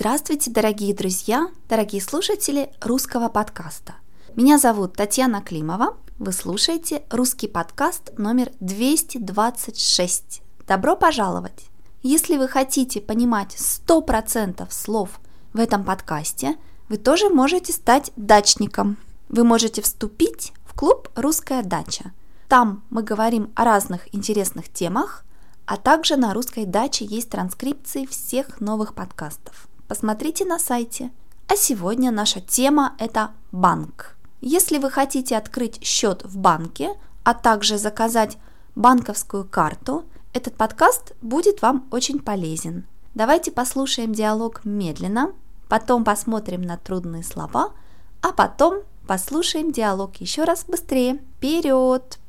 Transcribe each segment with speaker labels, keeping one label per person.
Speaker 1: Здравствуйте, дорогие друзья, дорогие слушатели русского подкаста. Меня зовут Татьяна Климова. Вы слушаете русский подкаст номер 226. Добро пожаловать! Если вы хотите понимать 100% слов в этом подкасте, вы тоже можете стать дачником. Вы можете вступить в клуб «Русская дача». Там мы говорим о разных интересных темах, а также на русской даче есть транскрипции всех новых подкастов. Посмотрите на сайте. А сегодня наша тема – это банк. Если вы хотите открыть счет в банке, а также заказать банковскую карту, этот подкаст будет вам очень полезен. Давайте послушаем диалог медленно, потом посмотрим на трудные слова, а потом послушаем диалог еще раз быстрее. Вперед!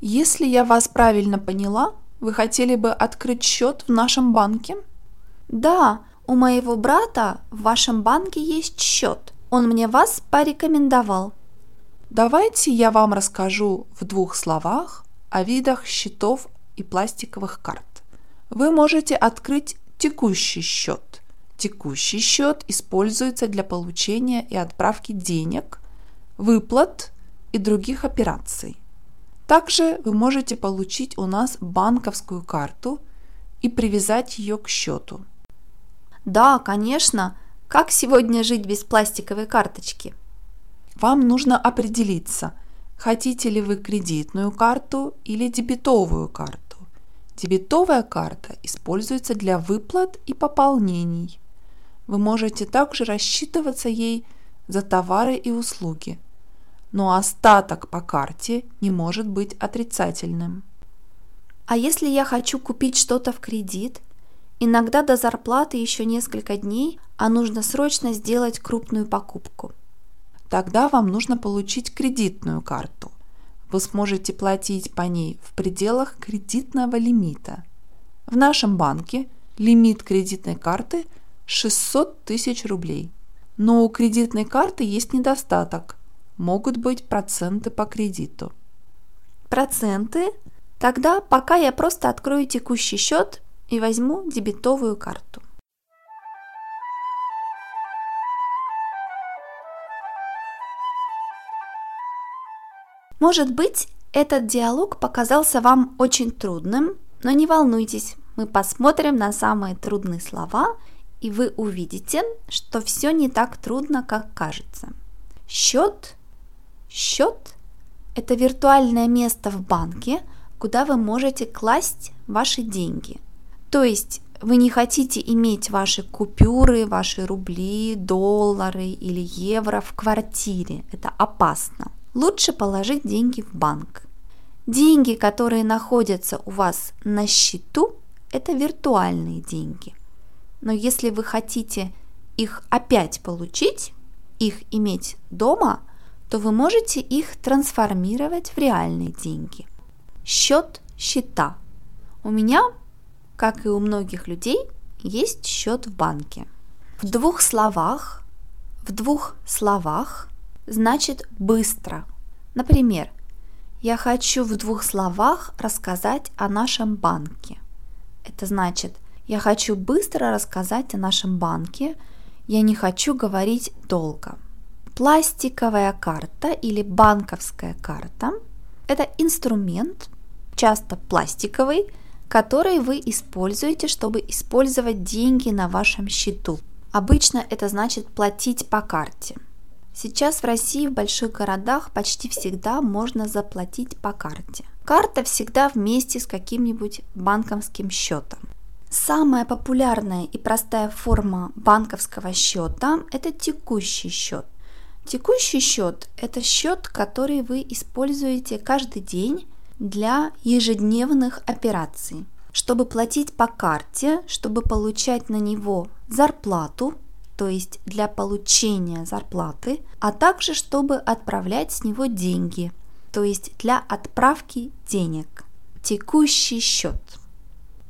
Speaker 2: Если я вас правильно поняла, вы хотели бы открыть счет в нашем банке?
Speaker 1: Да, у моего брата в вашем банке есть счет. Он мне вас порекомендовал.
Speaker 2: Давайте я вам расскажу в двух словах о видах счетов и пластиковых карт. Вы можете открыть текущий счет. Текущий счет используется для получения и отправки денег, выплат и других операций. Также вы можете получить у нас банковскую карту и привязать ее к счету.
Speaker 1: Да, конечно. Как сегодня жить без пластиковой карточки?
Speaker 2: Вам нужно определиться, хотите ли вы кредитную карту или дебетовую карту. Дебетовая карта используется для выплат и пополнений. Вы можете также рассчитываться ей за товары и услуги – но остаток по карте не может быть отрицательным.
Speaker 1: А если я хочу купить что-то в кредит? Иногда до зарплаты еще несколько дней, а нужно срочно сделать крупную покупку.
Speaker 2: Тогда вам нужно получить кредитную карту. Вы сможете платить по ней в пределах кредитного лимита. В нашем банке лимит кредитной карты 600 тысяч рублей. Но у кредитной карты есть недостаток могут быть проценты по кредиту.
Speaker 1: Проценты? Тогда пока я просто открою текущий счет и возьму дебетовую карту. Может быть, этот диалог показался вам очень трудным, но не волнуйтесь, мы посмотрим на самые трудные слова, и вы увидите, что все не так трудно, как кажется. Счет Счет – это виртуальное место в банке, куда вы можете класть ваши деньги. То есть вы не хотите иметь ваши купюры, ваши рубли, доллары или евро в квартире. Это опасно. Лучше положить деньги в банк. Деньги, которые находятся у вас на счету, это виртуальные деньги. Но если вы хотите их опять получить, их иметь дома, то вы можете их трансформировать в реальные деньги. Счет счета. У меня, как и у многих людей, есть счет в банке. В двух словах, в двух словах значит быстро. Например, я хочу в двух словах рассказать о нашем банке. Это значит, я хочу быстро рассказать о нашем банке, я не хочу говорить долго. Пластиковая карта или банковская карта – это инструмент, часто пластиковый, который вы используете, чтобы использовать деньги на вашем счету. Обычно это значит платить по карте. Сейчас в России в больших городах почти всегда можно заплатить по карте. Карта всегда вместе с каким-нибудь банковским счетом. Самая популярная и простая форма банковского счета – это текущий счет. Текущий счет – это счет, который вы используете каждый день для ежедневных операций. Чтобы платить по карте, чтобы получать на него зарплату, то есть для получения зарплаты, а также чтобы отправлять с него деньги, то есть для отправки денег. Текущий счет.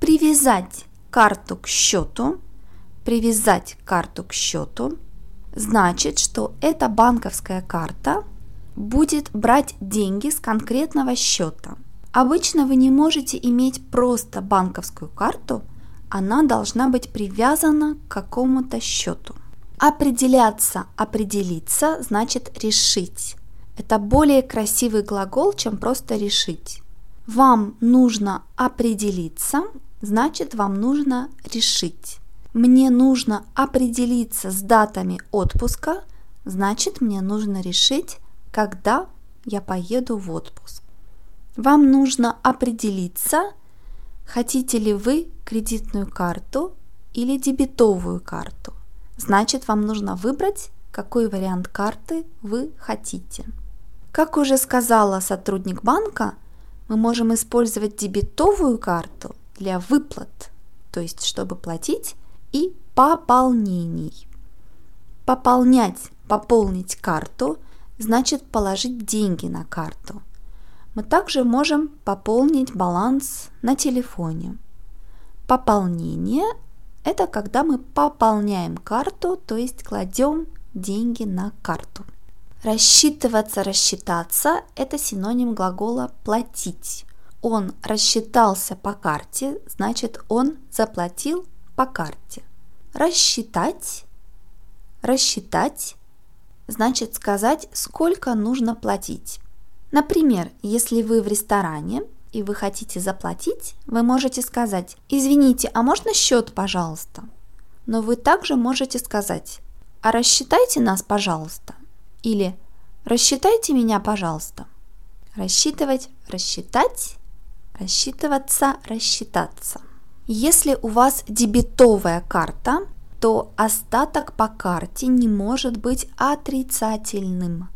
Speaker 1: Привязать карту к счету, привязать карту к счету значит, что эта банковская карта будет брать деньги с конкретного счета. Обычно вы не можете иметь просто банковскую карту, она должна быть привязана к какому-то счету. Определяться, определиться значит решить. Это более красивый глагол, чем просто решить. Вам нужно определиться, значит вам нужно решить. Мне нужно определиться с датами отпуска, значит мне нужно решить, когда я поеду в отпуск. Вам нужно определиться, хотите ли вы кредитную карту или дебетовую карту. Значит, вам нужно выбрать, какой вариант карты вы хотите. Как уже сказала сотрудник банка, мы можем использовать дебетовую карту для выплат, то есть чтобы платить, и пополнений. Пополнять, пополнить карту значит положить деньги на карту. Мы также можем пополнить баланс на телефоне. Пополнение – это когда мы пополняем карту, то есть кладем деньги на карту. Рассчитываться, рассчитаться – это синоним глагола платить. Он рассчитался по карте, значит он заплатил по карте. Рассчитать, рассчитать значит сказать, сколько нужно платить. Например, если вы в ресторане и вы хотите заплатить, вы можете сказать «Извините, а можно счет, пожалуйста?» Но вы также можете сказать «А рассчитайте нас, пожалуйста» или «Рассчитайте меня, пожалуйста». Рассчитывать, рассчитать, рассчитываться, рассчитаться. Если у вас дебетовая карта, то остаток по карте не может быть отрицательным.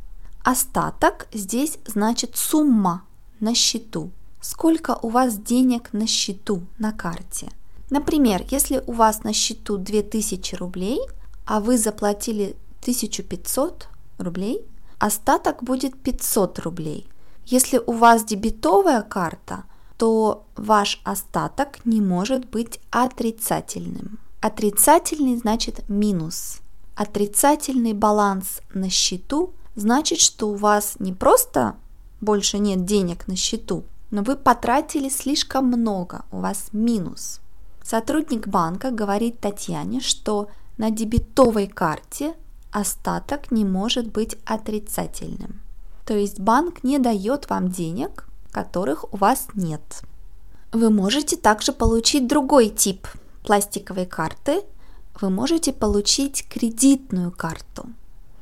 Speaker 1: Остаток здесь значит сумма на счету. Сколько у вас денег на счету на карте? Например, если у вас на счету 2000 рублей, а вы заплатили 1500 рублей, остаток будет 500 рублей. Если у вас дебетовая карта, то ваш остаток не может быть отрицательным. Отрицательный значит минус. Отрицательный баланс на счету значит, что у вас не просто больше нет денег на счету, но вы потратили слишком много, у вас минус. Сотрудник банка говорит Татьяне, что на дебетовой карте остаток не может быть отрицательным. То есть банк не дает вам денег, которых у вас нет. Вы можете также получить другой тип пластиковой карты. Вы можете получить кредитную карту –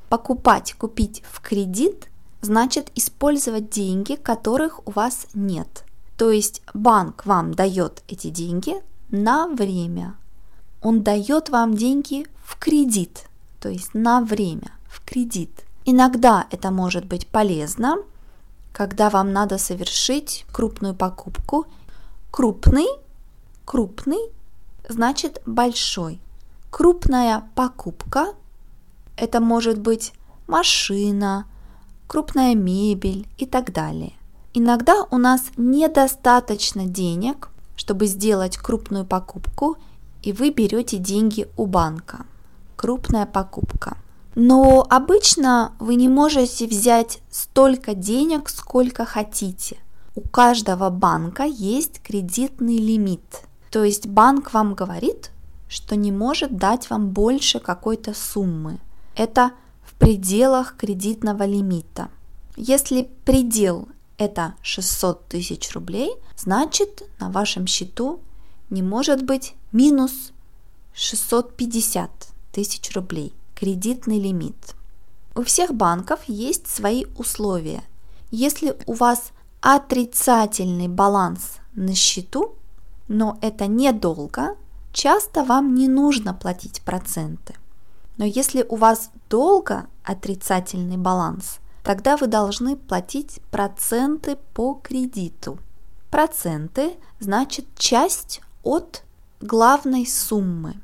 Speaker 1: Покупать, купить в кредит значит использовать деньги, которых у вас нет. То есть банк вам дает эти деньги на время. Он дает вам деньги в кредит, то есть на время, в кредит. Иногда это может быть полезно, когда вам надо совершить крупную покупку. Крупный, крупный значит большой. Крупная покупка это может быть машина, крупная мебель и так далее. Иногда у нас недостаточно денег, чтобы сделать крупную покупку, и вы берете деньги у банка. Крупная покупка. Но обычно вы не можете взять столько денег, сколько хотите. У каждого банка есть кредитный лимит. То есть банк вам говорит, что не может дать вам больше какой-то суммы это в пределах кредитного лимита. Если предел это 600 тысяч рублей, значит на вашем счету не может быть минус 650 тысяч рублей, кредитный лимит. У всех банков есть свои условия. Если у вас отрицательный баланс на счету, но это недолго, часто вам не нужно платить проценты – но если у вас долго отрицательный баланс, тогда вы должны платить проценты по кредиту. Проценты значит часть от главной суммы.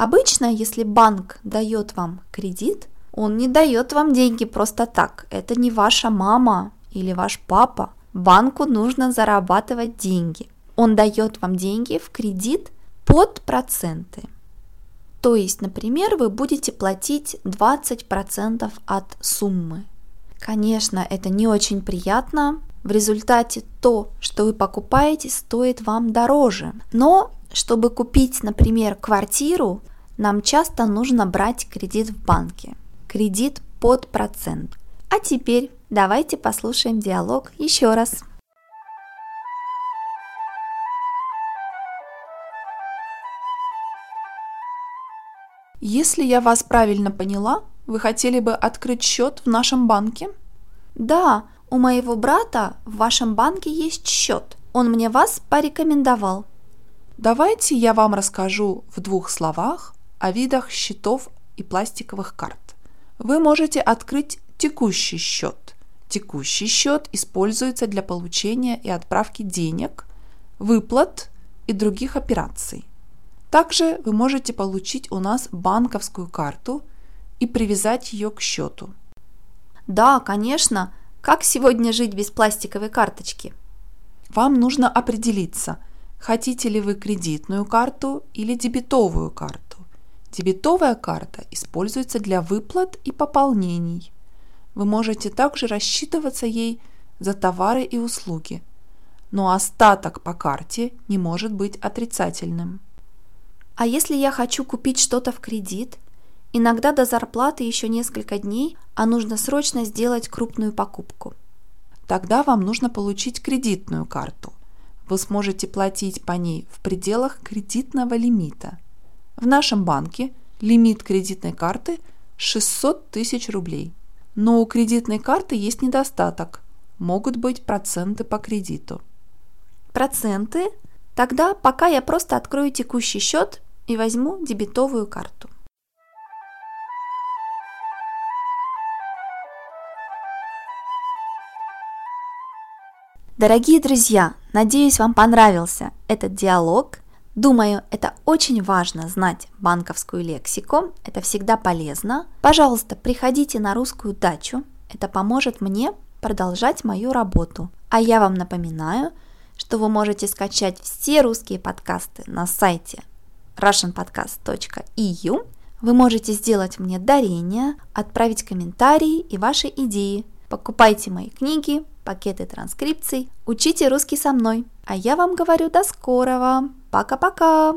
Speaker 1: Обычно, если банк дает вам кредит, он не дает вам деньги просто так. Это не ваша мама или ваш папа. Банку нужно зарабатывать деньги. Он дает вам деньги в кредит под проценты. То есть, например, вы будете платить 20% от суммы. Конечно, это не очень приятно. В результате то, что вы покупаете, стоит вам дороже. Но чтобы купить, например, квартиру, нам часто нужно брать кредит в банке. Кредит под процент. А теперь давайте послушаем диалог еще раз.
Speaker 2: Если я вас правильно поняла, вы хотели бы открыть счет в нашем банке?
Speaker 1: Да, у моего брата в вашем банке есть счет. Он мне вас порекомендовал.
Speaker 2: Давайте я вам расскажу в двух словах о видах счетов и пластиковых карт. Вы можете открыть текущий счет. Текущий счет используется для получения и отправки денег, выплат и других операций. Также вы можете получить у нас банковскую карту и привязать ее к счету.
Speaker 1: Да, конечно. Как сегодня жить без пластиковой карточки?
Speaker 2: Вам нужно определиться, хотите ли вы кредитную карту или дебетовую карту. Дебетовая карта используется для выплат и пополнений. Вы можете также рассчитываться ей за товары и услуги, но остаток по карте не может быть отрицательным.
Speaker 1: А если я хочу купить что-то в кредит? Иногда до зарплаты еще несколько дней, а нужно срочно сделать крупную покупку.
Speaker 2: Тогда вам нужно получить кредитную карту. Вы сможете платить по ней в пределах кредитного лимита. В нашем банке лимит кредитной карты 600 тысяч рублей. Но у кредитной карты есть недостаток. Могут быть проценты по кредиту.
Speaker 1: Проценты? Тогда пока я просто открою текущий счет и возьму дебетовую карту. Дорогие друзья, надеюсь, вам понравился этот диалог. Думаю, это очень важно знать банковскую лексику, это всегда полезно. Пожалуйста, приходите на русскую дачу, это поможет мне продолжать мою работу. А я вам напоминаю, что вы можете скачать все русские подкасты на сайте russianpodcast.eu. Вы можете сделать мне дарение, отправить комментарии и ваши идеи. Покупайте мои книги, пакеты транскрипций, учите русский со мной. А я вам говорю до скорого. Пока-пока!